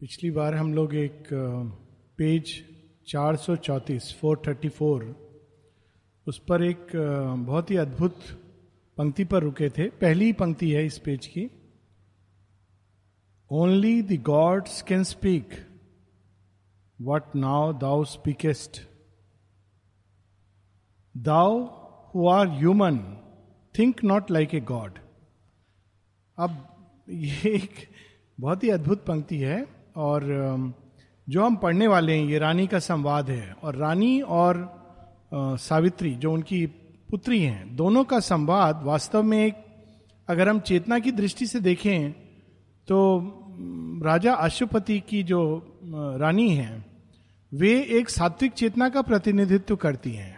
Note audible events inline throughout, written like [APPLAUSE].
पिछली बार हम लोग एक पेज चार सौ चौंतीस फोर थर्टी फोर उस पर एक बहुत ही अद्भुत पंक्ति पर रुके थे। पहली पंक्ति है इस पेज की। Only the gods can speak what now thou speakest thou who are human think not like a god अब [LAUGHS] ये एक बहुत ही अद्भुत पंक्ति है। और जो हम पढ़ने वाले हैं, ये रानी का संवाद है और रानी और सावित्री जो उनकी पुत्री हैं, दोनों का संवाद वास्तव में एक, अगर हम चेतना की दृष्टि से देखें तो राजा अशुपति की जो रानी हैं, वे एक सात्विक चेतना का प्रतिनिधित्व करती हैं।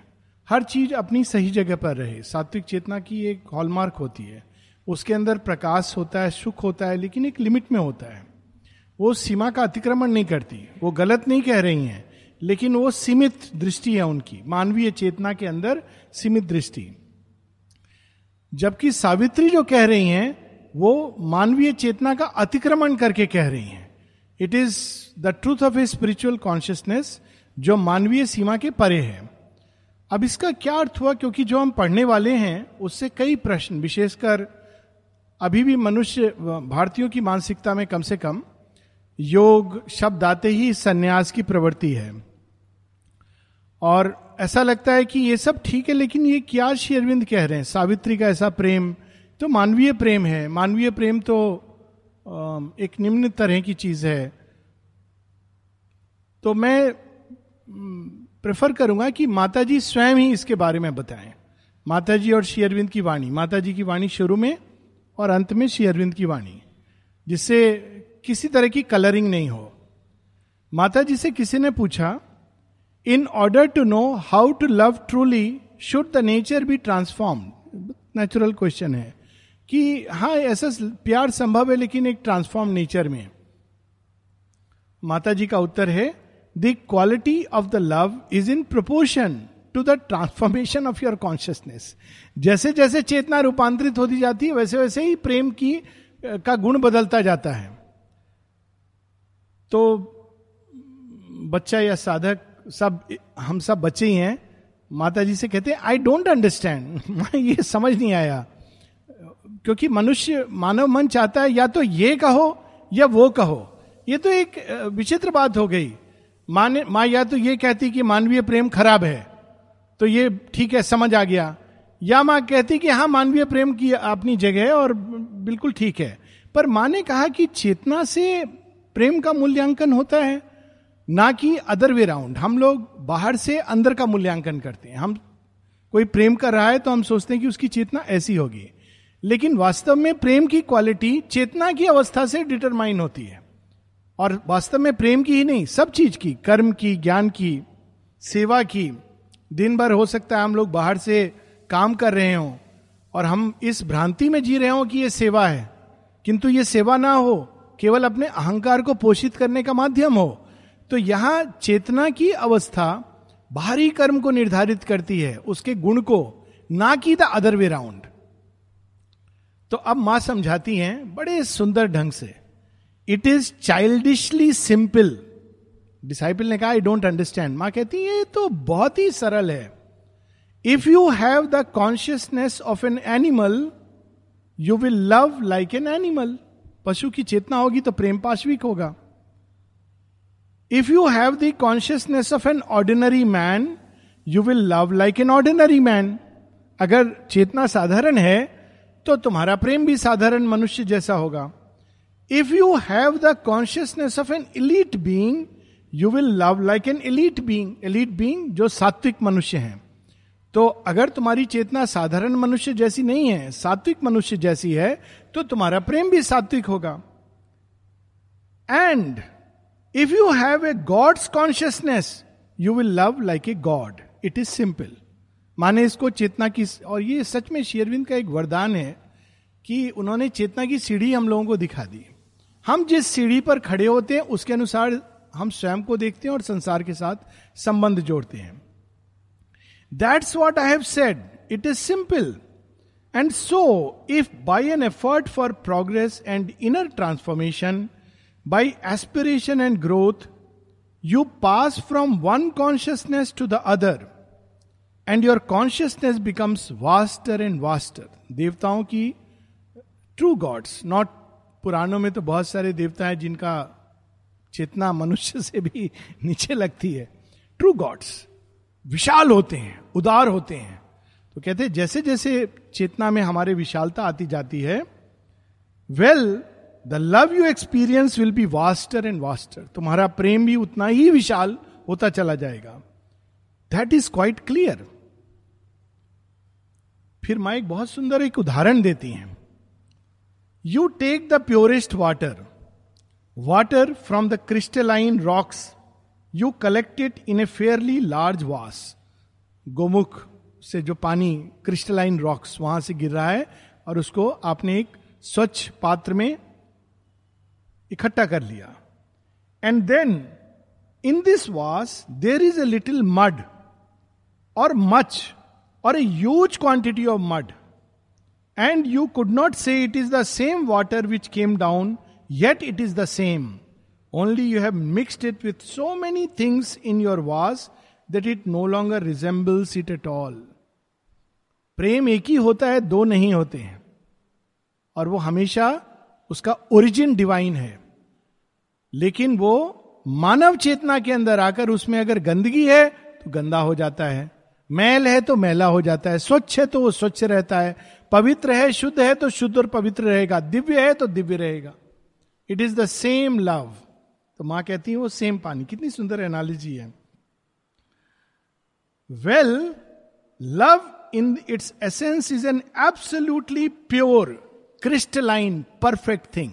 हर चीज़ अपनी सही जगह पर रहे। सात्विक चेतना की एक हॉलमार्क होती है। उसके अंदर प्रकाश होता है, सुख होता है, लेकिन एक लिमिट में होता है। वो सीमा का अतिक्रमण नहीं करती, वो गलत नहीं कह रही हैं, लेकिन वो सीमित दृष्टि है उनकी, मानवीय चेतना के अंदर सीमित दृष्टि। जबकि सावित्री जो कह रही हैं, वो मानवीय चेतना का अतिक्रमण करके कह रही हैं। It is the truth of a spiritual consciousness जो मानवीय सीमा के परे है। अब इसका क्या अर्थ हुआ, क्योंकि जो हम पढ़ने वाले हैं, उससे कई प्रश्न, विशेषकर अभी भी मनुष्य, भारतीयों की मानसिकता में कम से कम योग शब्द आते ही सन्यास की प्रवृत्ति है। और ऐसा लगता है कि ये सब ठीक है, लेकिन ये क्या श्री अरविंद कह रहे हैं? सावित्री का ऐसा प्रेम तो मानवीय प्रेम है। मानवीय प्रेम तो एक निम्न तरह की चीज़ है। तो मैं प्रेफर करूँगा कि माता जी स्वयं ही इसके बारे में बताएँ। माता जी और श्री अरविंद की वाणी। माता जी की वाणी शुरू में और अंत में श्री अरविंद की वाणी, जिससे किसी तरह की कलरिंग नहीं हो। माता जी से किसी ने पूछा in order to know how to love truly should the nature be transform natural question है कि हाँ ऐसा प्यार संभव है, लेकिन एक ट्रांसफॉर्म नेचर में। माता जी का उत्तर है the quality of the love is in proportion to the transformation of your consciousness जैसे जैसे चेतना रूपांतरित होती जाती है वैसे वैसे ही प्रेम की का गुण बदलता जाता है। तो बच्चा या साधक सब, हम सब बच्चे ही हैं। माता जी से कहते हैं आई डोंट अंडरस्टैंड ये समझ नहीं आया। क्योंकि मनुष्य मानव मन चाहता है, या तो ये कहो, या वो कहो। ये तो एक विचित्र बात हो गई। माँ माँ या तो ये कहती कि मानवीय प्रेम खराब है तो ये ठीक है, समझ आ गया। या माँ कहती कि हाँ मानवीय प्रेम की अपनी जगह है और बिल्कुल ठीक है। पर माँ ने कहा कि चेतना से प्रेम का मूल्यांकन होता है, ना कि अदर वे राउंड हम लोग बाहर से अंदर का मूल्यांकन करते हैं। हम, कोई प्रेम कर रहा है तो हम सोचते हैं कि उसकी चेतना ऐसी होगी। लेकिन वास्तव में प्रेम की क्वालिटी चेतना की अवस्था से डिटरमाइन होती है। और वास्तव में प्रेम की ही नहीं, सब चीज़ की, कर्म की, ज्ञान की, सेवा की, दिन भर हो सकता है हम लोग बाहर से काम कर रहे हो और हम इस भ्रांति में जी रहे हो कि ये सेवा है। किंतु ये सेवा ना हो केवल अपने अहंकार को पोषित करने का माध्यम हो तो यहाँ चेतना की अवस्था बाहरी कर्म को निर्धारित करती है, उसके गुण को, ना कि द अदर वे राउंड तो अब माँ समझाती हैं, बड़े सुंदर ढंग से it is childishly simple disciple ने कहा आई डोंट अंडरस्टैंड माँ कहती है, ये तो बहुत ही सरल है। If you have the consciousness of an animal you will love like an animal पशु की चेतना होगी तो प्रेम पाश्विक होगा। If you have the consciousness of an ordinary man you will love like an ordinary man अगर चेतना साधारण है तो तुम्हारा प्रेम भी साधारण मनुष्य जैसा होगा। If you have the consciousness of an elite being you will love like an elite being elite being जो सात्विक मनुष्य हैं। तो अगर तुम्हारी चेतना साधारण मनुष्य जैसी नहीं है, सात्विक मनुष्य जैसी है तो तुम्हारा प्रेम भी सात्विक होगा। And if you have a god's consciousness you will love like a god it is simple माने इसको चेतना की और ये सच में शेरविंद का एक वरदान है कि उन्होंने चेतना की सीढ़ी हम लोगों को दिखा दी। हम जिस सीढ़ी पर खड़े होते हैं, उसके अनुसार हम स्वयं को देखते हैं और संसार के साथ संबंध जोड़ते हैं। That's what I have said it is simple And so, if by an effort for progress and inner transformation, by aspiration and growth you pass from one consciousness to the other and your consciousness becomes vaster and vaster देवताओं की true God's not पुराणों में तो बहुत सारे देवता हैं जिनका चेतना मनुष्य से भी नीचे लगती है ट्रू गॉड्स विशाल होते हैं उदार होते हैं। तो कहते हैं, जैसे जैसे चेतना में हमारे विशालता आती जाती है well the love you experience will be vaster and vaster तुम्हारा प्रेम भी उतना ही विशाल होता चला जाएगा। दैट इज़ क्वाइट क्लियर फिर माँ एक बहुत सुंदर एक उदाहरण देती हैं। You take the purest water water from the crystalline rocks you collect it in a fairly large vase Gomukh से जो पानी क्रिस्टलाइन रॉक्स वहाँ से गिर रहा है और उसको आपने एक स्वच्छ पात्र में इकट्ठा कर लिया। And then in this vase there is a little mud or much or a huge quantity of mud and you could not say it is the same water which came down yet it is the same only you have mixed it with so many things in your vase that it no longer resembles it at all प्रेम एक ही होता है, दो नहीं होते हैं। और वो हमेशा उसका ओरिजिन डिवाइन है। लेकिन वो मानव चेतना के अंदर आकर उसमें अगर गंदगी है तो गंदा हो जाता है। मैल है तो मैला हो जाता है। स्वच्छ है तो वो स्वच्छ रहता है। पवित्र है, शुद्ध है तो शुद्ध और पवित्र रहेगा। दिव्य है तो दिव्य रहेगा। It is the same love तो माँ कहती है, वो सेम पानी। कितनी सुंदर एनालॉजी है। Well love in its essence is an absolutely pure crystalline perfect thing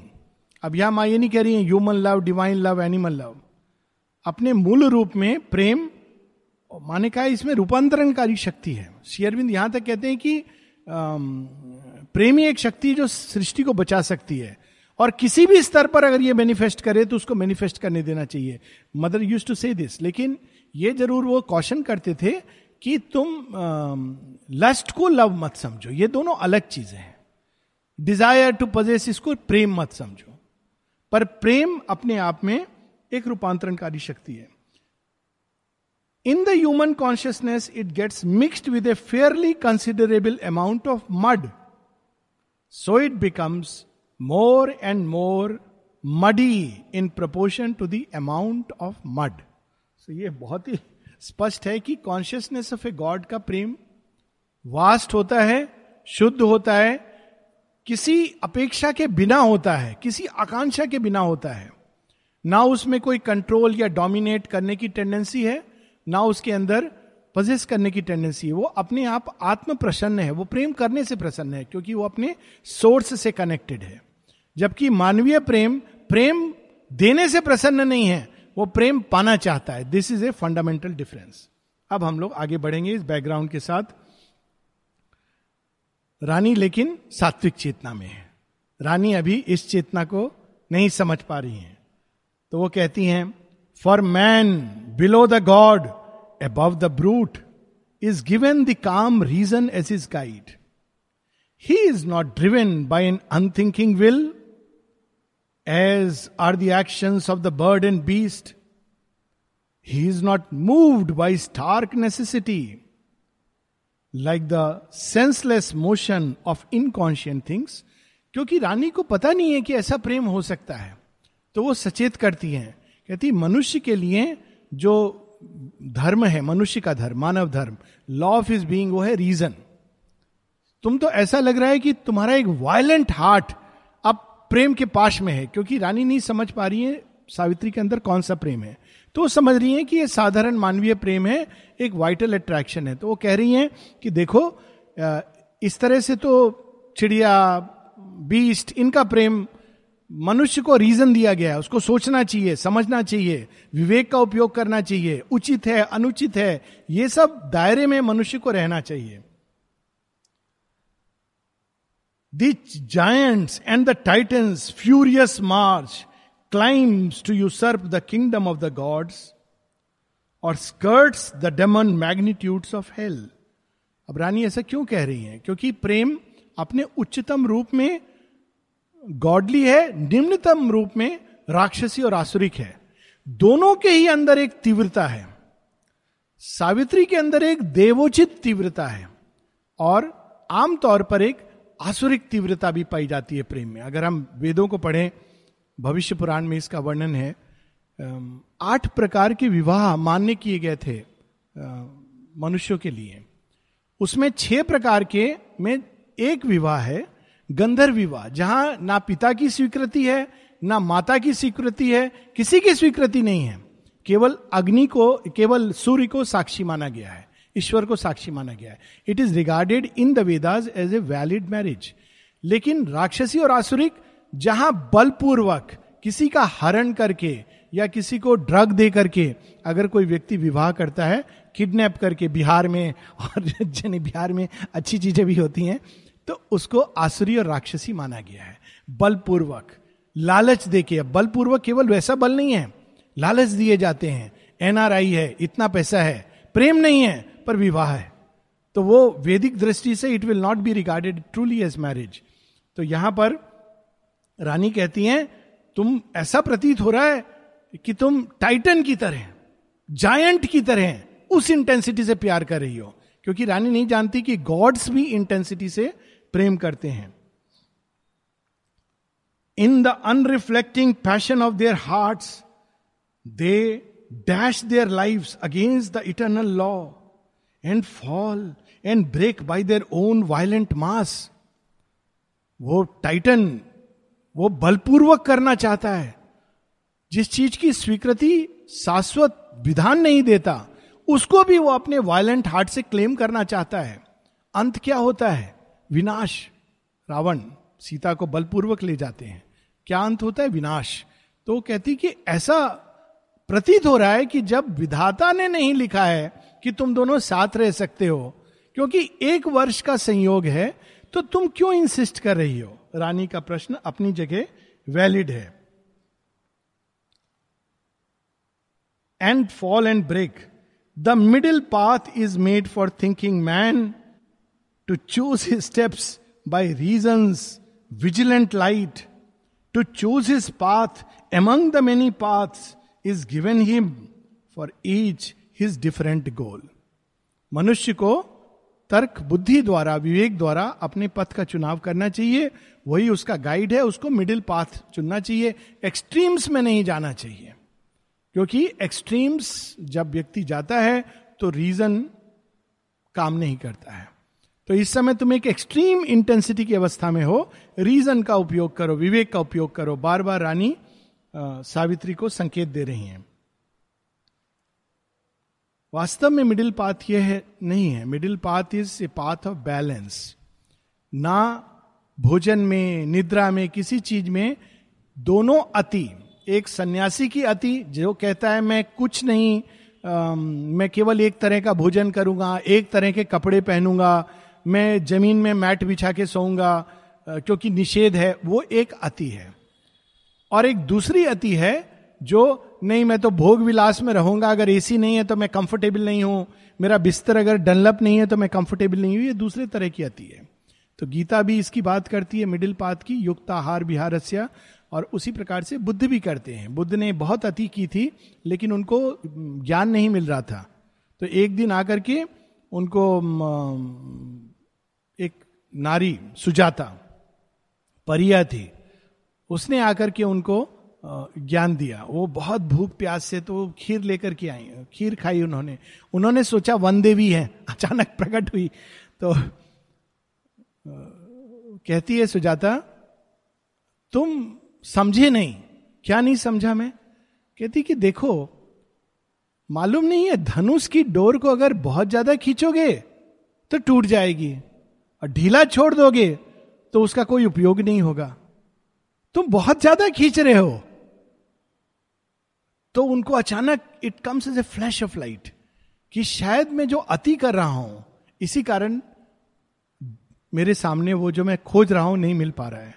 अब यहाँ माँ ये नहीं कह रही है human love divine love animal love अपने मूल रूप में प्रेम माने कहा इसमें रूपांतरणकारी शक्ति है। शेयरविंद यहाँ तक कहते हैं कि प्रेमी एक शक्ति जो सृष्टि को बचा सकती है। और किसी भी स्तर पर अगर ये मैनिफेस्ट करे तो उसको मैनिफेस्ट करने देना चाहिए। Mother used to say this लेकिन ये ज़रूर वो क्वेश्चन करते थे कि तुम लस्ट को लव मत समझो। ये दोनों अलग चीज़ें हैं। डिज़ायर टू पजेस इसको प्रेम मत समझो। पर प्रेम अपने आप में एक रूपांतरणकारी शक्ति है। In the human consciousness it gets mixed with a fairly considerable amount of mud so it becomes more and more muddy in proportion to the amount of mud सो ये बहुत ही स्पष्ट है कि कॉन्शियसनेस ऑफ़ ए गॉड का प्रेम vast होता है, शुद्ध होता है, किसी अपेक्षा के बिना होता है, किसी आकांक्षा के बिना होता है। ना उसमें कोई कंट्रोल या डोमिनेट करने की टेंडेंसी है, ना उसके अंदर पजेस करने की टेंडेंसी है। वो अपने आप आत्म प्रसन्न है, वो प्रेम करने से प्रसन्न है, क्योंकि वो अपने सोर्स से कनेक्टेड है। जबकि मानवीय प्रेम प्रेम देने से प्रसन्न नहीं है वो प्रेम पाना चाहता है। This is a fundamental difference अब हम लोग आगे बढ़ेंगे इस बैकग्राउंड के साथ। रानी लेकिन सात्विक चेतना में है। रानी अभी इस चेतना को नहीं समझ पा रही है। तो वो कहती हैं for man below the god above the brute is given the calm reason as his guide he is not driven by an unthinking will as are the actions of the bird and beast. He is not moved by stark necessity, like the senseless motion of inconscient things. क्योंकि रानी को पता नहीं है कि ऐसा प्रेम हो सकता है। तो वो सचेत करती हैं। कहती मनुष्य के लिए जो धर्म है मनुष्य का धर्म मानव धर्म लॉ ऑफ़ इज़ बीइंग वो है रीजन तुम तो ऐसा लग रहा है कि तुम्हारा एक वायलेंट हार्ट अब प्रेम के पास में है क्योंकि रानी नहीं समझ पा रही है सावित्री के अंदर कौन सा प्रेम है। तो समझ रही है कि ये साधारण मानवीय प्रेम है, एक वाइटल अट्रैक्शन है। तो वो कह रही हैं कि देखो इस तरह से तो चिड़िया बीस्ट इनका प्रेम मनुष्य को रीजन दिया गया है। उसको सोचना चाहिए, समझना चाहिए, विवेक का उपयोग करना चाहिए, उचित है, अनुचित है, ये सब दायरे में मनुष्य को रहना चाहिए। Giants and the titans' furious march climbs to usurp the kingdom of the gods और skirts the demon magnitudes of hell. अब रानी ऐसा क्यों कह रही है? क्योंकि प्रेम अपने उच्चतम रूप में गॉडली है, निम्नतम रूप में राक्षसी और आसुरिक है। दोनों के ही अंदर एक तीव्रता है। सावित्री के अंदर एक देवोचित तीव्रता है और आमतौर पर एक आसुरिक तीव्रता भी पाई जाती है प्रेम में। अगर हम वेदों को पढ़ें भविष्य पुराण में इसका वर्णन है। आठ प्रकार के विवाह मान्य किए गए थे मनुष्यों के लिए। उसमें छह प्रकार के में एक विवाह है, गंधर्व विवाह, जहाँ ना पिता की स्वीकृति है, ना माता की स्वीकृति है, किसी की स्वीकृति नहीं है। केवल अग्नि को, केवल सूर्य को साक्षी माना गया है, ईश्वर को साक्षी माना गया है। It is regarded in the Vedas as a valid marriage लेकिन राक्षसी और आसुरिक जहाँ बलपूर्वक किसी का हरण करके या किसी को ड्रग दे करके अगर कोई व्यक्ति विवाह करता है किडनैप करके बिहार में और [LAUGHS] जन बिहार में अच्छी चीज़ें भी होती हैं तो उसको आसुरी और राक्षसी माना गया है। बलपूर्वक, लालच देके बलपूर्वक केवल वैसा बल नहीं है। लालच दिए जाते हैं। एनआरआई है, इतना पैसा है। प्रेम नहीं है, पर विवाह है। तो वो वैदिक दृष्टि से it will not be regarded truly as marriage तो यहाँ पर रानी कहती हैं, तुम ऐसा प्रतीत हो रहा है कि तुम टाइटन की तरह, जायंट की तरह उस इंटेंसिटी से प्यार कर रही हो, क्योंकि रानी नहीं जानती कि गॉड्स भी इंटेंसिटी से प्रेम करते हैं। In the unreflecting passion of their heart they dash their life against the eternal law and fall and break by their own violent mass. वो टाइटन वो बलपूर्वक करना चाहता है। जिस चीज़ की स्वीकृति शाश्वत विधान नहीं देता, उसको भी वो अपने वायलेंट हार्ट से क्लेम करना चाहता है। अंत क्या होता है? विनाश। रावण सीता को बलपूर्वक ले जाते हैं। क्या अंत होता है? विनाश। तो कहती कि ऐसा प्रतीत हो रहा है कि जब विधाता ने नहीं लिखा है कि तुम दोनों साथ रह सकते हो, क्योंकि एक वर्ष का संयोग है तो तुम क्यों इंसिस्ट कर रही हो? रानी का प्रश्न अपनी जगह वैलिड है। And fall and break the middle path is made for thinking man to choose his steps by reason vigilant light to choose his path among the many paths is given him for each his different goal मनुष्य को तर्क बुद्धि द्वारा विवेक द्वारा अपने पथ का चुनाव करना चाहिए। वही उसका गाइड है उसको मिडिल पाथ चुनना चाहिए। एक्सट्रीम्स में नहीं जाना चाहिए। क्योंकि एक्सट्रीम्स जब व्यक्ति जाता है तो रीजन काम नहीं करता है। तो इस समय तुम एक एक्सट्रीम इंटेंसिटी की अवस्था में हो। रीजन का उपयोग करो विवेक का उपयोग करो। बार बार रानी आ, सावित्री को संकेत दे रही हैं। वास्तव में मिडिल पाथ ये है नहीं है. Middle path is a path of balance ना भोजन में निद्रा में किसी चीज़ में दोनों अति एक सन्यासी की अति जो कहता है मैं कुछ नहीं आ, मैं केवल एक तरह का भोजन करूँगा एक तरह के कपड़े पहनूँगा मैं ज़मीन में मैट बिछा के सोऊँगा क्योंकि निषेध है वो एक अति है. और एक दूसरी अति है जो नहीं, मैं तो भोग विलास में रहूँगा, अगर एसी नहीं है तो मैं कंफर्टेबल नहीं हूँ। मेरा बिस्तर अगर डनलप नहीं है तो मैं कंफर्टेबल नहीं हूँ। ये दूसरे तरह की अति है। तो गीता भी इसकी बात करती है, मिडिल पाथ की युक्त आहार विहारस्या, और उसी प्रकार से बुद्ध भी करते हैं। बुद्ध ने बहुत अति की थी, लेकिन उनको ज्ञान नहीं मिल रहा था। तो एक दिन आकर के उनको एक नारी, सुजाता, परिया थी। उसने आकर के उनको ज्ञान दिया। वो बहुत भूख प्यास से तो खीर लेकर के आई, खीर खाई उन्होंने। उन्होंने सोचा, वन देवी है। [LAUGHS] अचानक प्रकट हुई। तो कहती है सुजाता, तुम समझे नहीं। क्या नहीं समझा मैं? कहती कि, देखो, मालूम नहीं है, धनुष की डोर को अगर बहुत ज़्यादा खींचोगे तो टूट जाएगी और ढीला छोड़ दोगे तो उसका कोई उपयोग नहीं होगा। तुम बहुत ज़्यादा खींच रहे हो। तो उनको अचानक it comes as a flash of light कि शायद मैं जो अति कर रहा हूँ, इसी कारण मेरे सामने वो जो मैं खोज रहा हूँ नहीं मिल पा रहा है।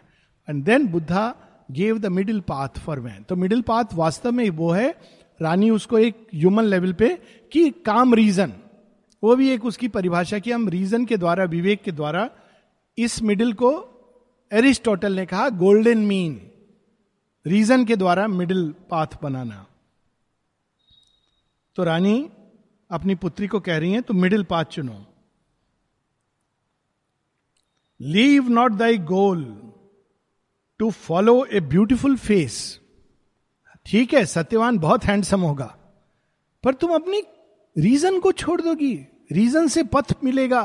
And then Buddha gave the middle path for man तो मिडिल पाथ वास्तव में वो है, रानी उसको एक ह्यूमन लेवल पे कि काम रीजन वो भी एक उसकी परिभाषा कि हम रीजन के द्वारा, विवेक के द्वारा इस मिडिल को एरिस्टोटल ने कहा गोल्डन मीन रीजन के द्वारा मिडिल पाथ बनाना। तो रानी अपनी पुत्री को कह रही है तो मिडिल पाथ चुनो। Leave not thy goal to follow a beautiful face. ठीक है, सत्यवान बहुत हैंडसम होगा, पर तुम अपनी रीजन को छोड़ दोगी। रीजन से पथ मिलेगा,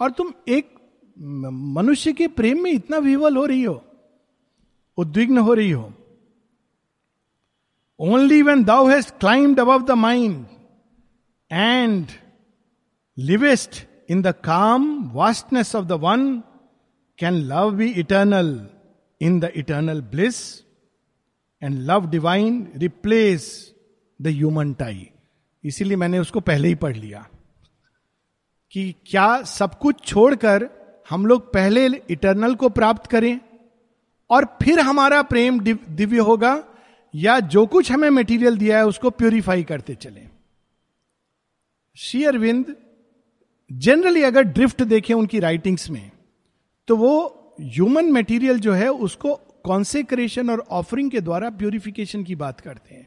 और तुम एक मनुष्य के प्रेम में इतना विवल हो रही हो, उद्विग्न हो रही हो। Only when thou has climb above the mind and livest in the calm vastness of the one can love be eternal in the eternal bliss and love divine replace the human tie इसीलिए मैंने उसको पहले ही पढ़ लिया कि क्या सब कुछ छोड़कर हम लोग पहले इटर्नल को प्राप्त करें और फिर हमारा प्रेम दिव्य होगा या जो कुछ हमें मटेरियल दिया है, उसको प्योरीफाई करते चले। श्री अरविंद जनरली अगर ड्रिफ्ट देखें उनकी राइटिंग्स में तो वो ह्यूमन मटेरियल जो है, उसको कॉन्सेक्रेशन और ऑफरिंग के द्वारा प्योरिफिकेशन की बात करते हैं।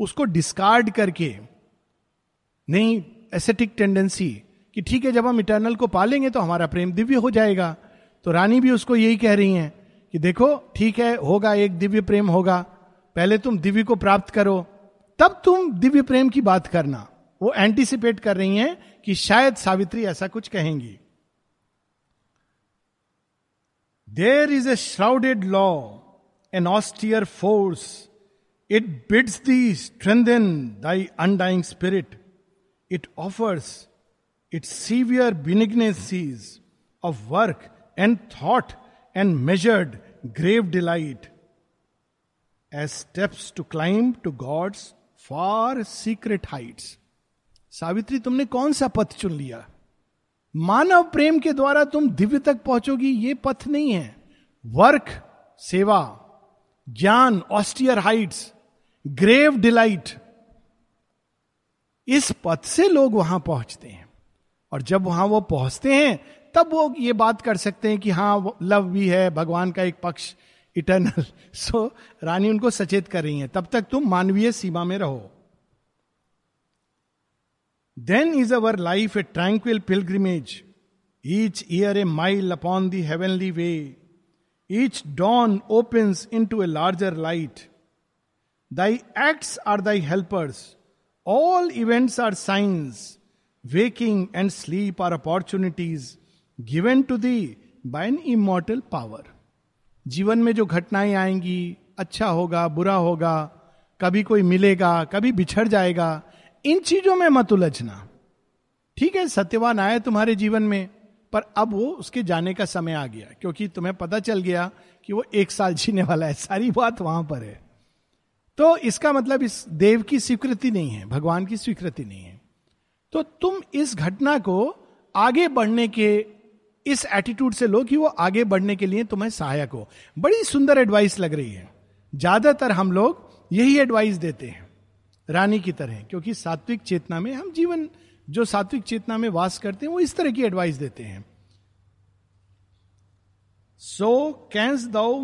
उसको डिस्कार्ड करके, नहीं एसेटिक टेंडेंसी कि ठीक है, जब हम इटर्नल को पालेंगे तो हमारा प्रेम दिव्य हो जाएगा। तो रानी भी उसको यही कह रही हैं कि देखो, ठीक है, होगा, एक दिव्य प्रेम होगा। पहले तुम दिव्य को प्राप्त करो, तब तुम दिव्य प्रेम की बात करना। वो एंटिसिपेट कर रही हैं कि शायद सावित्री ऐसा कुछ कहेंगी। There is a shrouded law an austere force it bids thee strengthen thy undying spirit it offers it severe benignancies of work and thought and measured grave delight as steps to climb to God's for secret heights Savitri, तुमने कौन सा पथ चुन लिया? मानव प्रेम के द्वारा तुम दिव्य तक पहुंचोगी, ये पथ नहीं है। वर्क, सेवा, ज्ञान ऑस्टियर हाइट्स ग्रेव डिलाइट इस पथ से लोग वहाँ पहुँचते हैं। और जब वहाँ वो पहुँचते हैं, तब वो ये बात कर सकते हैं कि हाँ लव भी है, भगवान का एक पक्ष इटर्नल सो [LAUGHS] रानी उनको सचेत कर रही है। तब तक तुम मानवीय सीमा में रहो। Then is our life a tranquil pilgrimage each year a mile upon the heavenly way each dawn open into a larger light thy acts are thy helpers all events are signs waking and sleep are opportunities given to thee by an immortal power जीवन में जो घटनाएँ आएँगी अच्छा होगा, बुरा होगा, कभी कोई मिलेगा, कभी बिछड़ जाएगा, इन चीज़ों में मत उलझना। ठीक है, सत्यवान आया तुम्हारे जीवन में, पर अब वो उसके जाने का समय आ गया, क्योंकि तुम्हें पता चल गया कि वो एक साल जीने वाला है, सारी बात वहाँ पर है। तो इसका मतलब इस देव की स्वीकृति नहीं है, भगवान की स्वीकृति नहीं है। तो तुम इस घटना को आगे बढ़ने के इस एटीट्यूड से लो कि वो आगे बढ़ने के लिए तुम्हें सहायक हो। बड़ी सुंदर एडवाइस लग रही है। ज़्यादातर हम लोग यही एडवाइस देते हैं, रानी की तरह, क्योंकि सात्विक चेतना में हम जीवन, जो सात्विक चेतना में वास करते हैं, वो इस तरह की एडवाइस देते हैं। So canst thou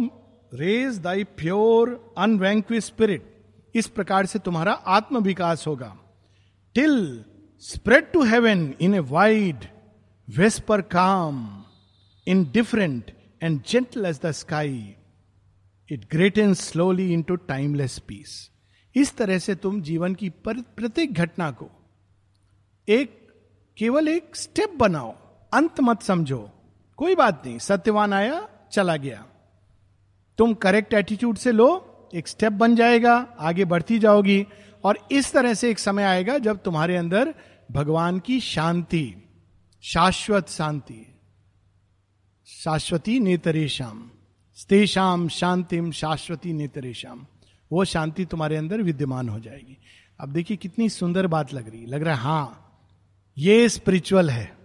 raise thy pure unvanquished spirit इस प्रकार से तुम्हारा आत्म विकास होगा। Till spread to heaven in a wide different and gentle as the sky it great in slowly into timeless peace इस तरह से तुम जीवन की प्रत्येक घटना को एक, केवल एक स्टेप बनाओ। अंत मत समझो। कोई बात नहीं। सत्यवान आया, चला गया। तुम करेक्ट एटीट्यूड से लो, एक स्टेप बन जाएगा, आगे बढ़ती जाओगी। और इस तरह से एक समय आएगा जब तुम्हारे अंदर भगवान की शांति शाश्वत शांति। शाश्वती नेतरेशम। स्तेषाम शांतिम शाश्वती नेतरेशम। वो शांति तुम्हारे अंदर विद्यमान हो जाएगी। अब देखिए कितनी सुंदर बात लग रही। लग रहा है हाँ ये स्पिरिचुअल है।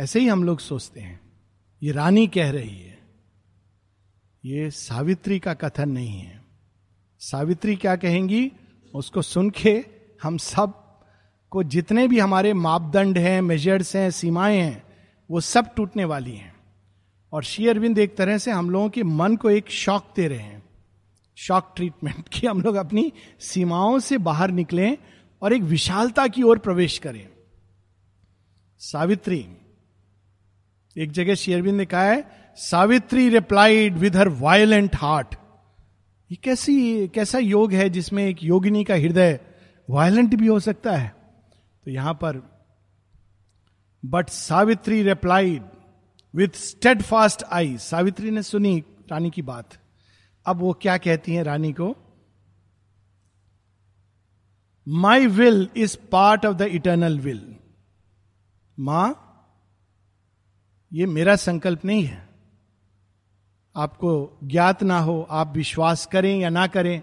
ऐसे ही हम लोग सोचते हैं। ये रानी कह रही है। ये सावित्री का कथन नहीं है। सावित्री क्या कहेंगी? उसको सुन के हम सब को जितने भी हमारे मापदंड हैं मेजर्स हैं, सीमाएँ हैं, वो सब टूटने वाली हैं। और श्री अरविंद एक तरह से हम लोगों के मन को एक शौक दे रहे हैं। शॉक ट्रीटमेंट कि हम लोग अपनी सीमाओं से बाहर निकलें और एक विशालता की ओर प्रवेश करें। सावित्री, एक जगह शेयरबिंद ने कहा है, Savitri replied with her violent heart ये कैसी, कैसा योग है जिसमें एक योगिनी का हृदय वायलेंट भी हो सकता है? तो यहाँ पर but Savitri replied with steadfast eye Savitri ने सुनी रानी की बात। अब वो क्या कहती है रानी को? My will is part of the eternal will माँ, ये मेरा संकल्प नहीं है। आपको ज्ञात ना हो, आप विश्वास करें या ना करें,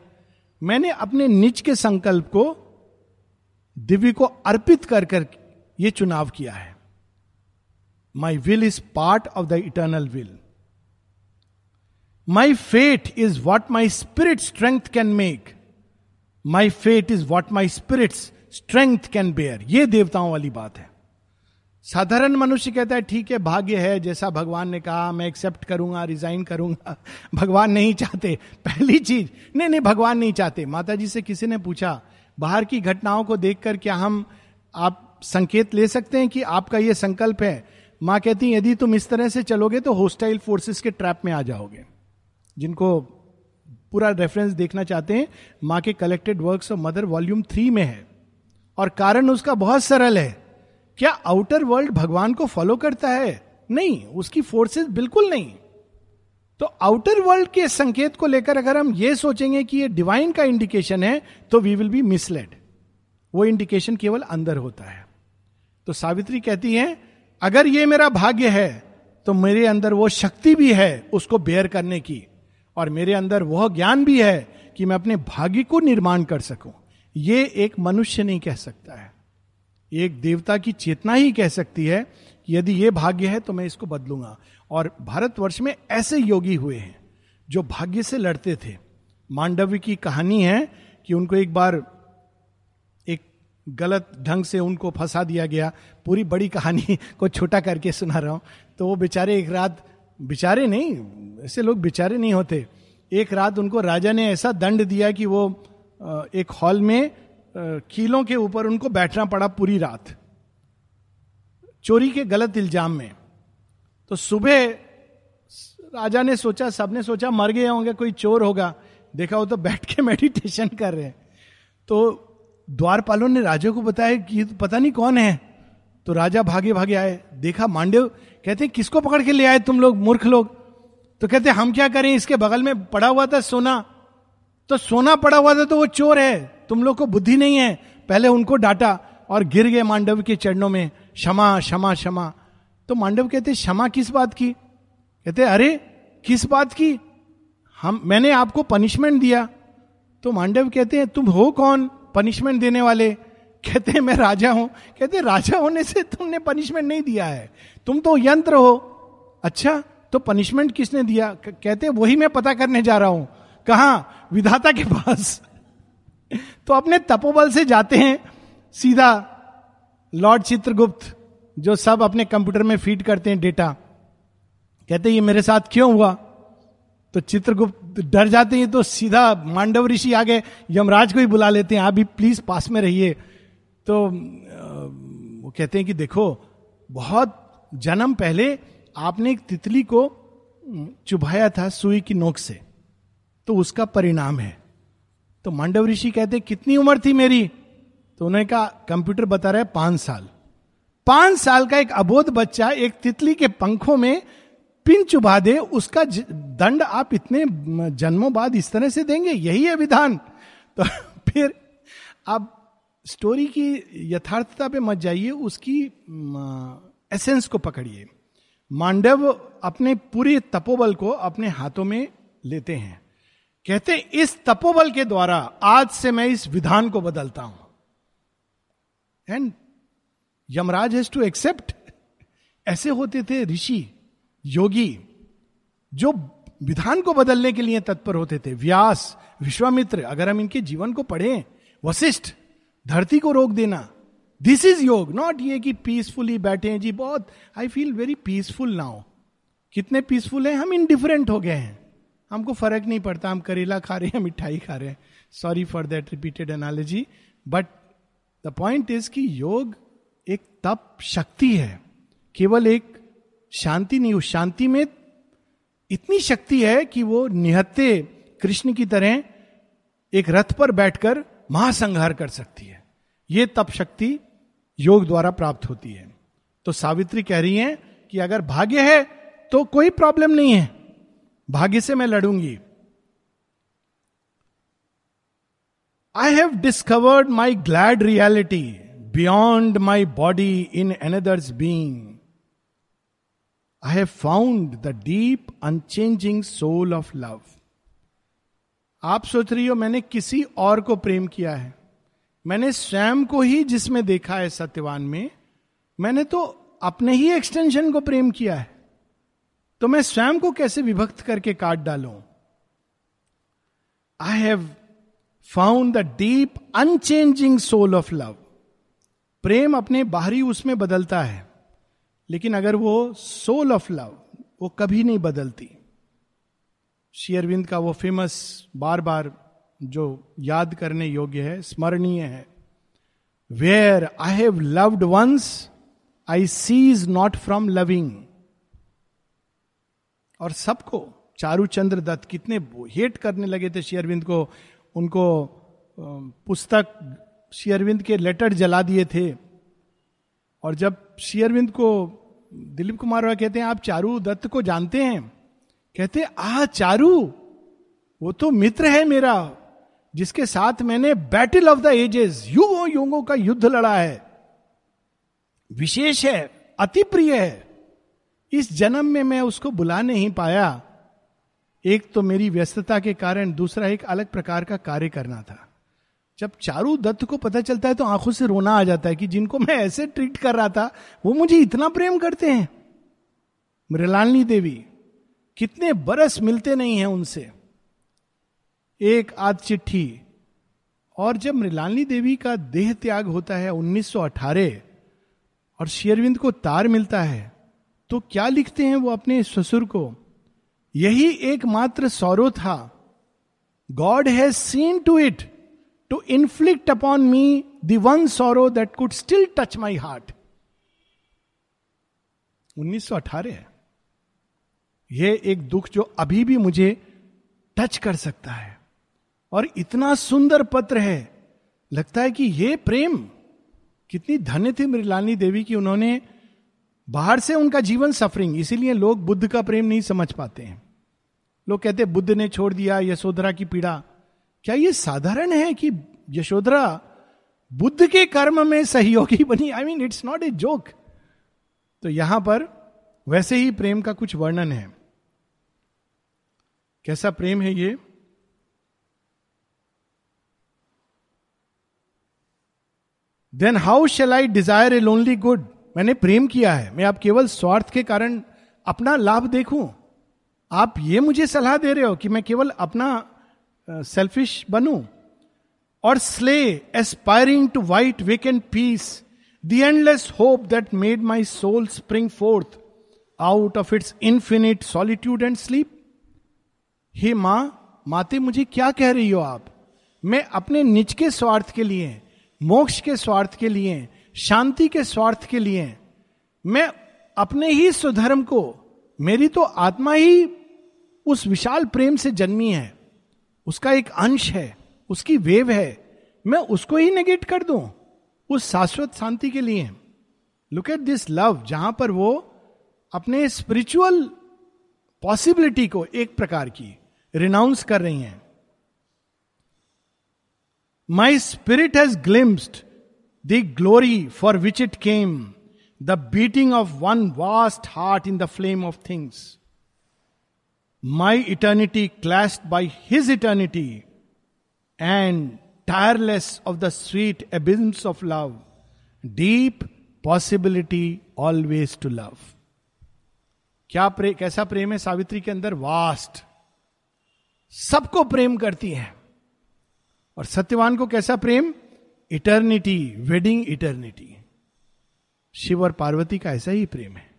मैंने अपने निज के संकल्प को दिव्य को अर्पित कर कर ये चुनाव किया है। My will is part of the eternal will my fate is what my spirit strength can make my fate is what my spirit strength can bear ये देवताओं वाली बात है। साधारण मनुष्य कहता है, ठीक है, भाग्य है, जैसा भगवान ने कहा, मैं एक्सेप्ट करूँगा रिजाइन करूँगा। [LAUGHS] भगवान नहीं चाहते। पहली चीज़, नहीं नहीं, भगवान नहीं चाहते। माता जी से किसी ने पूछा बाहर की घटनाओं को देखकर क्या हम आप संकेत ले सकते हैं कि आपका यह संकल्प है? माँ कहती यदि तुम इस तरह से चलोगे तो होस्टाइल फोर्सेस के ट्रैप में आ जाओगे। जिनको पूरा रेफरेंस देखना चाहते हैं, माँ के collected works of mother volume three में है। और कारण उसका बहुत सरल है। क्या आउटर वर्ल्ड भगवान को फॉलो करता है? नहीं, उसकी फोर्सेस बिल्कुल नहीं। तो आउटर वर्ल्ड के संकेत को लेकर अगर हम ये सोचेंगे कि ये डिवाइन का इंडिकेशन है तो वी विल बी मिसलेड वो इंडिकेशन केवल अंदर होता है। तो सावित्री कहती है, अगर ये मेरा भाग्य है तो मेरे अंदर वो शक्ति भी है उसको बेयर करने की, और मेरे अंदर वह ज्ञान भी है कि मैं अपने भाग्य को निर्माण कर सकूँ। ये एक मनुष्य नहीं कह सकता है। एक देवता की चेतना ही कह सकती है कि यदि ये भाग्य है तो मैं इसको बदलूँगा। और भारतवर्ष में ऐसे योगी हुए हैं जो भाग्य से लड़ते थे। मांडव्य की कहानी है कि उनको एक बार एक गलत ढंग से उनको फंसा दिया गया। पूरी बड़ी कहानी को छोटा करके सुना रहा हूँ। तो वो बेचारे एक रात, बेचारे नहीं, ऐसे लोग बेचारे नहीं होते। एक रात उनको राजा ने ऐसा दंड दिया कि वो एक हॉल में कीलों के ऊपर उनको बैठना पड़ा पूरी रात। चोरी के गलत इल्ज़ाम में। तो सुबह राजा ने सोचा, सबने सोचा, मर गए होंगे, कोई चोर होगा। देखा वो तो बैठ के मेडिटेशन कर रहे हैं। तो द्वारपालों ने राजा को बताया कि तो पता नहीं कौन है। तो राजा भागे भागे आए। देखा मांडव, कहते हैं, किसको पकड़ के ले आए तुम लोग, मूर्ख लोग? तो कहते हम क्या करें? इसके बगल में पड़ा हुआ था सोना। तो सोना पड़ा हुआ था तो वो चोर है। तुम लोग को बुद्धि नहीं है। पहले उनको डांटा और गिर गए मांडव के चरणों में। क्षमा क्षमा क्षमा। तो मांडव कहते, क्षमा किस बात की? कहते, अरे, किस बात की? हम, मैंने आपको पनिशमेंट दिया। तो मांडव कहते हैं, तुम हो कौन पनिशमेंट देने वाले? कहते हैं, मैं राजा हूँ। कहते, राजा होने से तुमने पनिशमेंट नहीं दिया है। तुम तो यंत्र हो। अच्छा तो पनिशमेंट किसने दिया? कहते वही मैं पता करने जा रहा हूँ। कहा? विधाता के पास। [LAUGHS] तो अपने तपोबल से जाते हैं, सीधा लॉर्ड चित्रगुप्त। जो सब अपने कंप्यूटर में फ़ीड करते हैं डेटा, कहते हैं, ये मेरे साथ क्यों हुआ? तो चित्रगुप्त डर जाते हैं तो सीधा मांडव ऋषि आ गए यमराज को ही बुला लेते हैं, आप भी प्लीज़ पास में रहिए। तो वो कहते हैं कि, देखो, बहुत जन्म पहले आपने एक तितली को चुभाया था सुई की नोक से तो उसका परिणाम है। तो मांडव ऋषि कहते कितनी उम्र थी मेरी? तो उन्होंने कहा, कंप्यूटर बता रहा है पाँच साल। पाँच साल का एक अबोध बच्चा एक तितली के पंखों में पिन चुभा दे, उसका दंड आप इतने जन्मों बाद इस तरह से देंगे? यही है विधान। तो [LAUGHS] फिर आप स्टोरी की यथार्थता पे मत जाइए, उसकी एसेंस को पकड़िए। मांडव अपने पूरे तपोबल को अपने हाथों में लेते हैं। कहते इस तपोबल के द्वारा आज से मैं इस विधान को बदलता हूँ। And Yamraj has to accept ऐसे होते थे ऋषि, योगी, जो विधान को बदलने के लिए तत्पर होते थे। व्यास, विश्वामित्र, अगर हम इनके जीवन को पढ़ें, वशिष्ठ, धरती को रोक देना। दिस इज़ योग नॉट ये कि पीसफुली बैठे जी, बहुत I feel very peaceful now कितने पीसफुल हैं? हम इनडिफरेंट हो गए हैं। हमको फ़र्क नहीं पड़ता, हम करेला खा रहे हैं, मिठाई खा रहे हैं। Sorry for that repeated analogy but the point is कि योग एक तप शक्ति है। केवल एक शांति नहीं, उस शांति में इतनी शक्ति है कि वो निहत्ते कृष्ण की तरह एक रथ पर बैठकर महासंहार कर सकती है। ये तप शक्ति योग द्वारा प्राप्त होती है। तो सावित्री कह रही हैं कि अगर भाग्य है तो कोई प्रॉब्लम नहीं है। भाग्य से मैं लड़ूँगी। I have discovered my glad reality beyond my body in another's being I have found the deep unchanging soul of love आप सोच रही हो, मैंने किसी और को प्रेम किया है? मैंने स्वयं को ही जिसमें देखा है सत्यवान में, मैंने तो अपने ही एक्सटेंशन को प्रेम किया है। तो मैं स्वयं को कैसे विभक्त करके काट डालू? I have found the deep unchanging soul of love प्रेम अपने बाहरी उसमें बदलता है, लेकिन अगर वो सोल ऑफ़ लव वो कभी नहीं बदलती। शेयरविंद का वो फ़ेमस बार बार जो याद करने योग्य है, स्मरणीय है। Where I have loved once I cease not from loving और सबको चारूचंद्र दत्त कितने हेट करने लगे थे शेयरविंद को। उनको पुस्तक शेयरविंद के लेटर जला दिए थे। और जब शेयरविंद को दिलीप कुमार कहते हैं, आप चारू दत्त को जानते हैं? कहते आ चारू, वो तो मित्र है मेरा, जिसके साथ मैंने बैटल ऑफ़ द एजेस, युगों युगों का युद्ध लड़ा है। विशेष है, अति प्रिय है। इस जन्म में मैं उसको बुला नहीं पाया। एक तो मेरी व्यस्तता के कारण, दूसरा एक अलग प्रकार का कार्य करना था। जब चारू दत्त को पता चलता है तो आँखों से रोना आ जाता है कि जिनको मैं ऐसे ट्रीट कर रहा था, वो मुझे इतना प्रेम करते हैं। मृलालनी देवी, कितने बरस मिलते नहीं हैं उनसे। एक आध चिट्ठी। और जब मृलालनी देवी का देह त्याग होता है 1918 और शेरविंद को तार मिलता है तो क्या लिखते हैं वो अपने ससुर को? यही एकमात्र सौरव था। God has seen to it. To inflict upon me the one sorrow that could still touch my heart 1918 है। यह एक दुख जो अभी भी मुझे टच कर सकता है। और इतना सुंदर पत्र है। लगता है कि यह प्रेम, कितनी धन्य थी मृलानी देवी की उन्होंने बाहर से उनका जीवन सफरिंग इसीलिए लोग बुद्ध का प्रेम नहीं समझ पाते हैं। लोग कहते बुद्ध ने छोड़ दिया यशोधरा की पीड़ा। क्या ये साधारण है कि यशोधरा बुद्ध के कर्म में सहयोगी बनी? I mean it's not a joke तो यहाँ पर वैसे ही प्रेम का कुछ वर्णन है। कैसा प्रेम है ये? Then how shall I desire a lonely good मैंने प्रेम किया है। मैं आप केवल स्वार्थ के कारण अपना लाभ देखूँ। आप ये मुझे सलाह दे रहे हो कि मैं केवल अपना सेल्फिश बनू। और slay aspiring to white vacant peace the endless hope that made my soul spring forth out of its infinite solitude and sleep हे माँ, माते, मुझे क्या कह रही हो आप? मैं अपने निज के स्वार्थ के लिए, मोक्ष के स्वार्थ के लिए, शांति के स्वार्थ के लिए, मैं अपने ही सुधर्म को, मेरी तो आत्मा ही उस विशाल प्रेम से जन्मी है। उसका एक अंश है, उसकी वेव है, मैं उसको ही नेगेट कर दूँ? उस शाश्वत शांति के लिए। लुक एट दिस लव जहाँ पर वो अपने स्पिरिचुअल पॉसिबिलिटी को एक प्रकार की रिनाउंस कर रही हैं। My spirit has glimpsed the glory for which it came the beating of one vast heart in the flame of things my eternity clasped by his eternity and tireless of the sweet abysms of love deep possibility always to love क्या प्रे, कैसा प्रेम है सावित्री के अंदर? Vast सबको प्रेम करती है। और सत्यवान को कैसा प्रेम? इटर्निटी वेडिंग इटर्निटी शिव और पार्वती का ऐसा ही प्रेम है।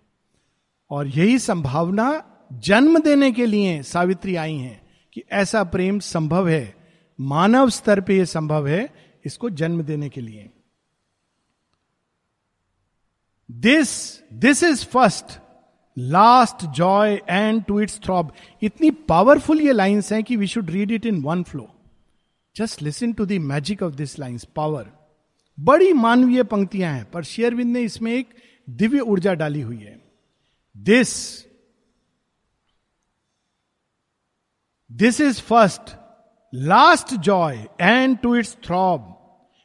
और यही संभावना जन्म देने के लिए सावित्री आई हैं कि ऐसा प्रेम संभव है, मानव स्तर पे यह संभव है इसको जन्म देने के लिए। This this is first last joy and to its throb इतनी पावरफुल ये लाइन्स हैं कि we should read it in one flow just listen to the magic of this lines power बड़ी मानवीय पंक्तियाँ हैं, पर शेयरविंद ने इसमें एक दिव्य ऊर्जा डाली हुई है। This This is first, last joy, and to its throb.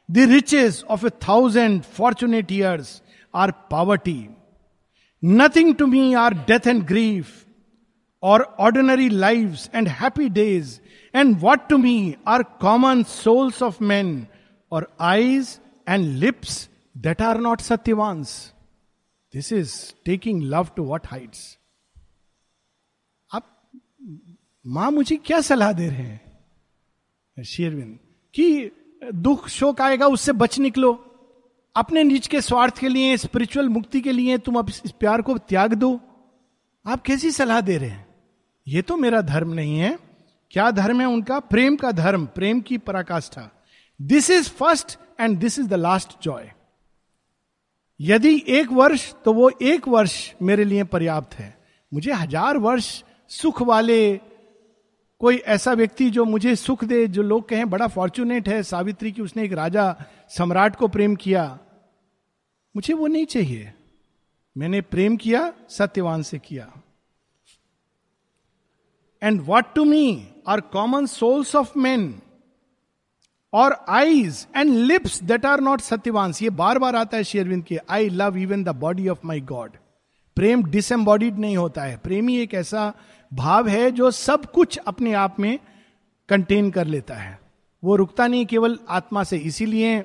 The riches of a thousand fortunate years are poverty. Nothing to me are death and grief, or ordinary lives and happy days, and what to me are common souls of men, or eyes and lips that are not Satyavans. This is taking love to what heights. माँ मुझे क्या सलाह दे रहे हैं? शेरविंद कि दुख शोक आएगा, उससे बच निकलो। अपने निज के स्वार्थ के लिए स्पिरिचुअल मुक्ति के लिए तुम अब इस प्यार को त्याग दो। आप कैसी सलाह दे रहे हैं? ये तो मेरा धर्म नहीं है। क्या धर्म है उनका? प्रेम का धर्म, प्रेम की पराकाष्ठा। This is first and this is the last joy यदि एक वर्ष तो वो एक वर्ष मेरे लिए पर्याप्त है। मुझे हज़ार वर्ष सुख वाले कोई ऐसा व्यक्ति जो मुझे सुख दे, जो लोग कहें, बड़ा फॉर्चुनेट है सावित्री की उसने एक राजा सम्राट को प्रेम किया। मुझे वो नहीं चाहिए। मैंने प्रेम किया, सत्यवान से किया। And what to me are common souls of man or eyes and lips that are not Satyavan's ये बार बार आता है शेरविंद के I love even the body of my God Prem disembodied नहीं होता है। प्रेम ही एक ऐसा भाव है जो सब कुछ अपने आप में कंटेन कर लेता है। वो रुकता नहीं केवल आत्मा से। इसीलिए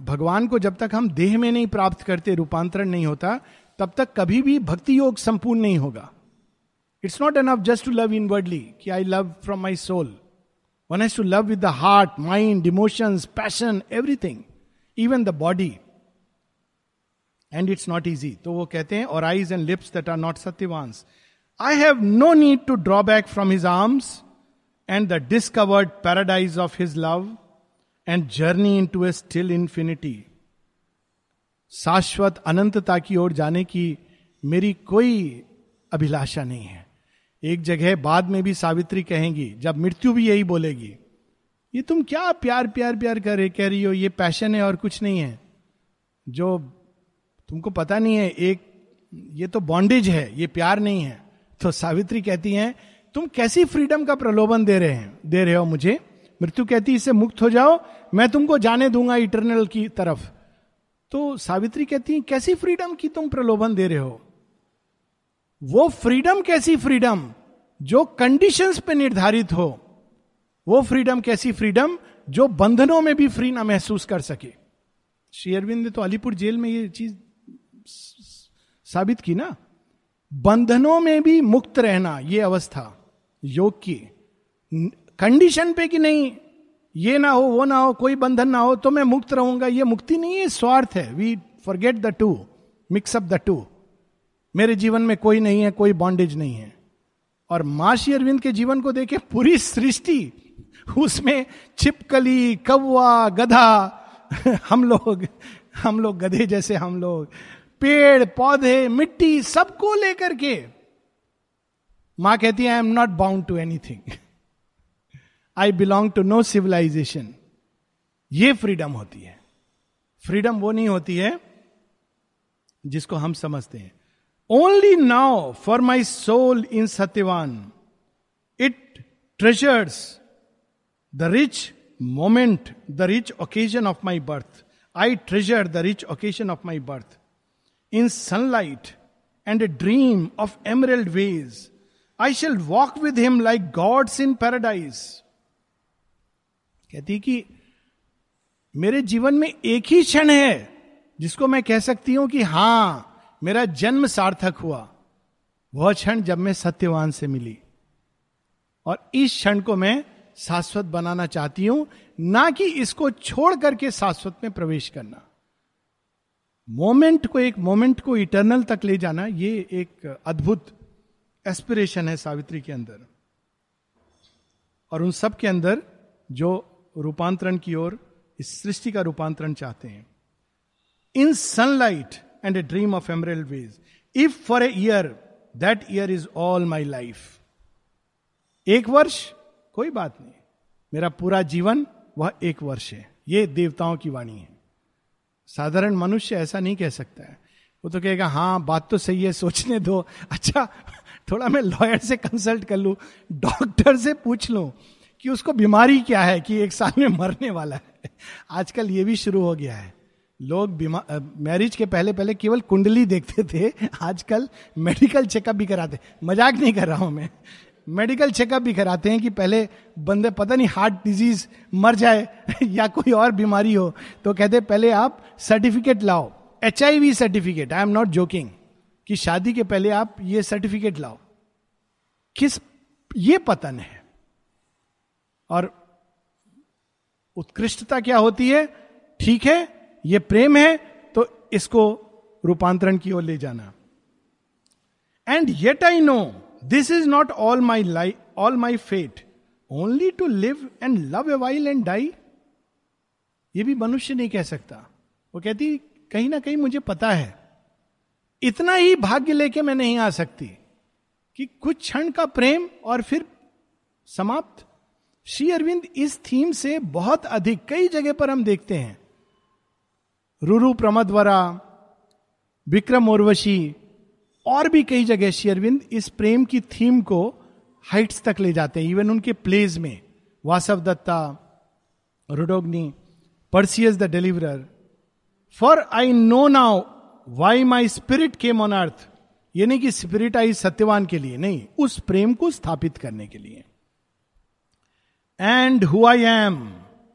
भगवान को जब तक हम देह में नहीं प्राप्त करते, रूपांतरण नहीं होता, तब तक कभी भी भक्ति योग संपूर्ण नहीं होगा। It's not enough just to love inwardly कि I love from my soul one has to love with the heart mind emotions passion everything even the body and it's not easy तो वो कहते हैं or eyes and lips that are not Satyavan's I have no need to draw back from his arms and the discovered paradise of his love and journey into a still infinity शाश्वत अनंतता की ओर जाने की मेरी कोई अभिलाषा नहीं है। एक जगह बाद में भी सावित्री कहेंगी, जब मृत्यु भी यही बोलेगी, ये तुम क्या प्यार प्यार प्यार कर रहे, कह रही हो? ये पैशन है और कुछ नहीं है। जो तुमको पता नहीं है, एक, ये तो बॉन्डेज है, ये प्यार नहीं है। तो सावित्री कहती हैं, तुम कैसी फ्रीडम का प्रलोभन दे रहे हैं? दे रहे हो मुझे। मृत्यु कहती इससे मुक्त हो जाओ, मैं तुमको जाने दूँगा इटरनल की तरफ़. तो सावित्री कहती है, कैसी फ्रीडम की तुम प्रलोभन दे रहे हो? वो फ्रीडम कैसी फ्रीडम जो कंडीशंस पे निर्धारित हो। वो फ्रीडम कैसी फ्रीडम जो बंधनों में भी फ्री ना महसूस कर सके। श्री अरविंद ने तो अलीपुर जेल में ये चीज़ साबित की ना? बंधनों में भी मुक्त रहना ये अवस्था, योग की। कंडीशन पे कि नहीं, ये ना हो, वो ना हो, कोई बंधन ना हो तो मैं मुक्त रहूँगा, ये मुक्ति नहीं है, स्वार्थ है। We forget the two mix up the two मेरे जीवन में कोई नहीं है, कोई बॉन्डेज नहीं है। और माशी अरविंद के जीवन को देखे, पूरी सृष्टि, उसमें छिपकली, कौवा, गधा, [LAUGHS] हम लोग हम लोग गधे जैसे हम लोग। पेड़, पौधे, मिट्टी सबको लेकर के। माँ कहती है I am not bound to anything I belong to no civilization ये फ्रीडम होती है। फ्रीडम वो नहीं होती है जिसको हम समझते हैं। Only now for my soul in Satyavan it treasures the rich moment the rich occasion of my birth I treasure the rich occasion of my birth in sunlight and a dream of emerald ways I shall walk with him like gods in paradise कहती कि मेरे जीवन में एक ही क्षण है जिसको मैं कह सकती हूँ कि हाँ, मेरा जन्म सार्थक हुआ। वह क्षण जब मैं सत्यवान से मिली। और इस क्षण को मैं शाश्वत बनाना चाहती हूँ, ना कि इसको छोड़ करके शाश्वत में प्रवेश करना। मोमेंट को एक मोमेंट को इटर्नल तक ले जाना ये एक अद्भुत एस्पिरेशन है सावित्री के अंदर। और उन सब के अंदर जो रूपांतरण की ओर, इस सृष्टि का रूपांतरण चाहते हैं। In sunlight and a dream of emerald ways if for a year that year is all my life एक वर्ष, कोई बात नहीं। मेरा पूरा जीवन, वह एक वर्ष है। ये देवताओं की वाणी है। साधारण मनुष्य ऐसा नहीं कह सकता है। वो तो कहेगा हाँ बात तो सही है, सोचने दो। अच्छा थोड़ा मैं लॉयर से कंसल्ट कर लू डॉक्टर से पूछ लू कि उसको बीमारी क्या है, कि एक साल में मरने वाला है। आजकल ये भी शुरू हो गया है। लोग मैरिज के पहले पहले केवल कुंडली देखते थे, आजकल मेडिकल चेकअप भी कराते मज़ाक नहीं कर रहा हूँ मैं। मेडिकल चेकअप भी कराते हैं कि पहले बंदे पता नहीं हार्ट डिज़ीज़ मर जाए [LAUGHS] या कोई और बीमारी हो तो कहते पहले आप सर्टिफिकेट लाओ H I V certificate I am not joking कि शादी के पहले आप ये सर्टिफिकेट लाओ। किस, ये पतन है। और उत्कृष्टता क्या होती है? ठीक है, ये प्रेम है तो इसको रूपांतरण की ओर ले जाना। And yet I know this is not all my life all my fate only to live and love a while and die ये भी मनुष्य नहीं कह सकता। वो कहती, कहीं ना कहीं मुझे पता है। इतना ही भाग्य लेके मैं नहीं आ सकती कि कुछ क्षण का प्रेम और फिर समाप्त। श्री अरविंद इस थीम से बहुत अधिक, कई जगह पर हम देखते हैं। रुरु प्रमदवरा, विक्रम उर्वशी और भी कई जगह शेयरविंद इस प्रेम की थीम को हाइट्स तक ले जाते हैं। इवन उनके प्लेज में, Vasavadutta, Rodogune, Perseus the Deliverer. For I know now why my spirit came on earth ये नहीं कि स्पिरिट आई सत्यवान के लिए, नहीं, उस प्रेम को स्थापित करने के लिए। And who I am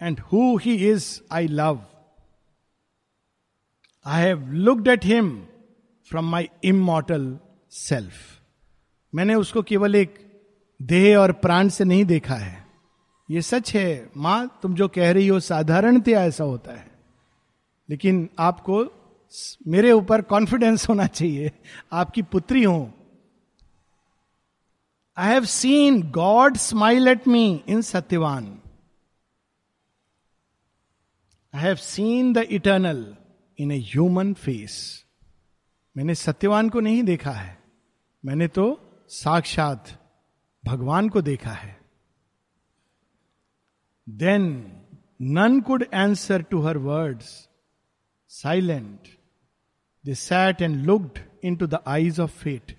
and who he is I love I have looked at him from my immortal self मैंने उसको केवल एक देह और प्राण से नहीं देखा है। ये सच है, माँ, तुम जो कह रही हो साधारणतया ऐसा होता है। लेकिन आपको मेरे ऊपर कॉन्फिडेंस होना चाहिए। आपकी पुत्री हूँ। I have seen God smile at me in Satyavan I have seen the eternal in a human face मैंने सत्यवान को नहीं देखा है। मैंने तो साक्षात भगवान को देखा है। Then none could answer to her words silent they sat and looked into the eyes of fate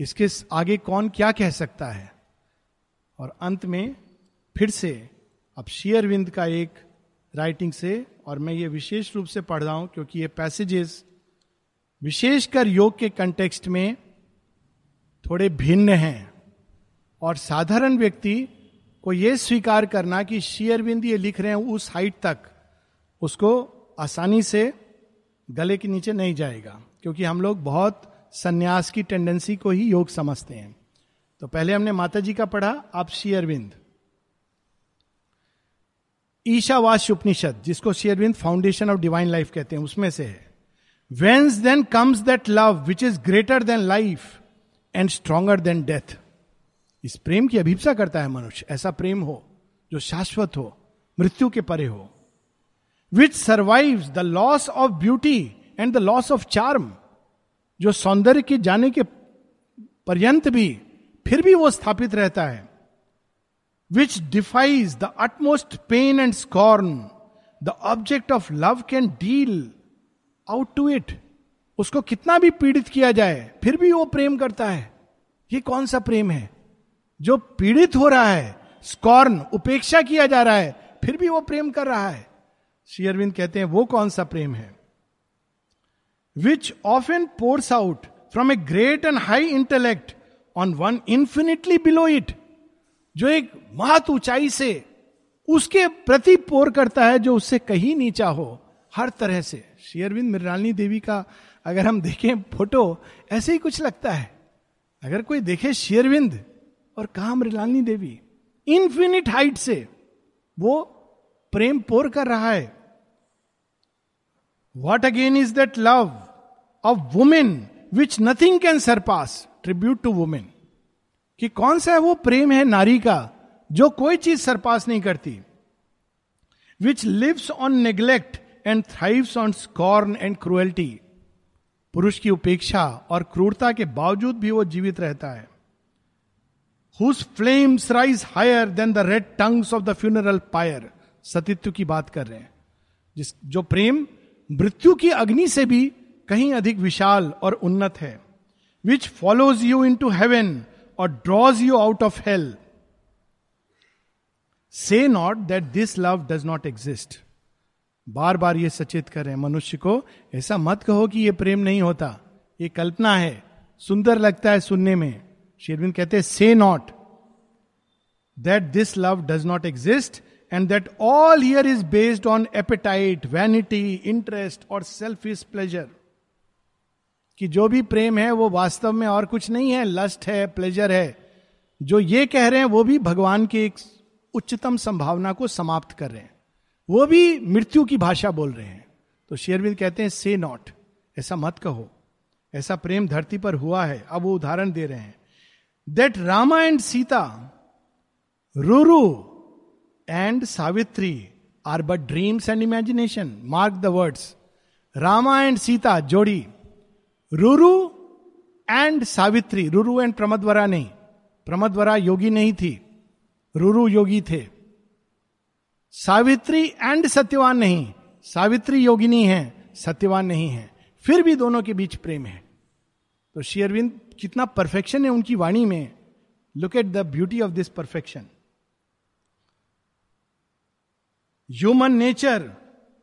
इसके आगे कौन क्या कह सकता है? और अंत में फिर से, अब शेयरविंद का एक राइटिंग से, और मैं ये विशेष रूप से पढ़ रहा हूँ, क्योंकि ये पैसेजेस विशेषकर योग के कंटेक्स्ट में थोड़े भिन्न हैं। और साधारण व्यक्ति को यह स्वीकार करना कि शेयरबिंद ये लिख रहे हैं उस हाइट तक, उसको आसानी से गले के नीचे नहीं जाएगा। क्योंकि हम लोग बहुत संन्यास की टेंडेंसी को ही योग समझते हैं। तो पहले हमने माता जी का पढ़ा, आप शेयरविंद ईशावास उपनिषद, जिसको शेयरविंद फाउंडेशन ऑफ़ डिवाइन लाइफ कहते हैं, उसमें से है। Whence then comes that love which is greater than life and stronger than death इस प्रेम की अभिप्सा करता है मनुष्य। ऐसा प्रेम हो जो शाश्वत हो, मृत्यु के परे हो which survive the loss of beauty and the loss of charm जो सौंदर्य के जाने के पर्यंत भी, फिर भी वो स्थापित रहता है which defies the utmost pain and scorn the object of love can deal out to it उसको कितना भी पीड़ित किया जाए, फिर भी वो प्रेम करता है। ये कौन सा प्रेम है? जो पीड़ित हो रहा है, स्कॉर्न, उपेक्षा किया जा रहा है, फिर भी वो प्रेम कर रहा है। श्री अरविंद कहते हैं, वो कौन सा प्रेम है? Which often pours out from a great and high intellect on one infinitely below it जो एक महत ऊंचाई से उसके प्रति पोर करता है, जो उससे कहीं नीचा हो। हर तरह से। शेयरविंद मृणालिनी देवी का अगर हम देखें फ़ोटो, ऐसे ही कुछ लगता है। अगर कोई देखे शेयरविंद और कहा मृणालिनी देवी इन्फिनिट हाइट से वो प्रेम पोर कर रहा है। What again is that love of women which nothing can surpass tribute to women कि कौन सा है वो प्रेम है नारी का जो कोई चीज़ सरपास नहीं करती। Which lives on neglect and thrives on scorn and cruelty पुरुष की उपेक्षा और क्रूरता के बावजूद भी वो जीवित रहता है। Whose flames rise higher than the red tongues of the funeral pyre सतित्व की बात कर रहे हैं। जिस, जो प्रेम मृत्यु की अग्नि से भी कहीं अधिक विशाल और उन्नत है। Which follows you into heaven और draws you out of hell से not that this love does not exist बार बार ये सचेत कर रहे हैं, मनुष्य को ऐसा मत कहो कि ये प्रेम नहीं होता। ये कल्पना है, सुंदर लगता है सुनने में। शेरविंद कहते हैं say not that this love does not exist and that all here is based on appetite vanity interest or self is pleasure कि जो भी प्रेम है, वो वास्तव में और कुछ नहीं है। लस्ट है प्लेजर है। जो ये कह रहे हैं, वो भी भगवान की एक उच्चतम संभावना को समाप्त कर रहे हैं। वो भी मृत्यु की भाषा बोल रहे हैं। तो शेरविंद कहते हैं, से नॉट। ऐसा मत कहो। ऐसा प्रेम धरती पर हुआ है। अब वो उदाहरण दे रहे हैं। That Rama and Sita Ruru and Savitri are but dreams and imagination mark the words Rama and Sita जोड़ी रुरु एंड सावित्री रूरू एंड प्रमदवरा नहीं। प्रमदवरा योगी नहीं थी। रुरु योगी थे। सावित्री एंड सत्यवान नहीं, सावित्री योगिनी है, सत्यवान नहीं है, फिर भी दोनों के बीच प्रेम है। तो शेयरविंद कितना परफेक्शन है उनकी वाणी में। Look at the beauty of this perfection human nature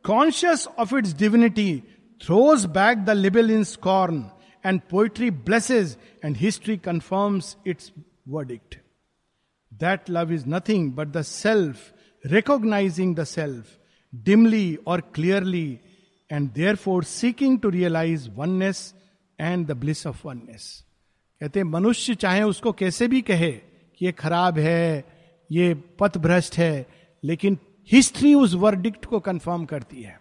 conscious of its divinity throws back the libel in scorn and poetry blesses and history confirms its verdict that love is nothing but the self the self dimly or clearly and therefore seeking to realise oneness and the bliss of oneness कहते मनुष्य चाहे उसको कैसे भी कहे कि ये खराब है, ये पथ भ्रष्ट है, लेकिन हिस्ट्री उस वर्डिक्ट को कंफर्म करती है।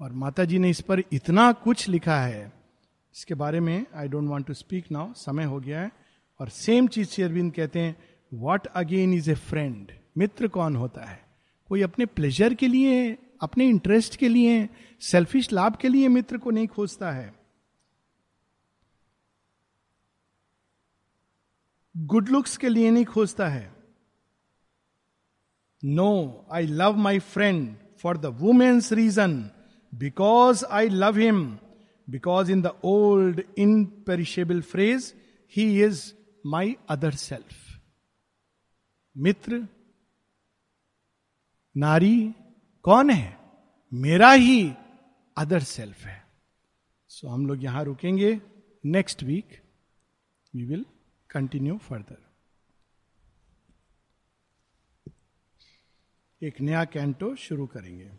और माता जी ने इस पर इतना कुछ लिखा है। इसके बारे में I don't want to speak now समय हो गया है। और सेम चीज़ से अरविंद कहते हैं what again is a friend मित्र कौन होता है? कोई अपने प्लेजर के लिए अपने इंटरेस्ट के लिए सेल्फिश लाभ के लिए मित्र को नहीं खोजता है? गुड लुक्स के लिए नहीं खोजता है? No I love my friend for the women's reason because I love him because in the old imperishable phrase he is my other self मित्र नारी कौन है? मेरा ही अदर सेल्फ है। सो so, हम लोग यहाँ रुकेंगे। Next week we will continue further एक नया कैंटो शुरू करेंगे।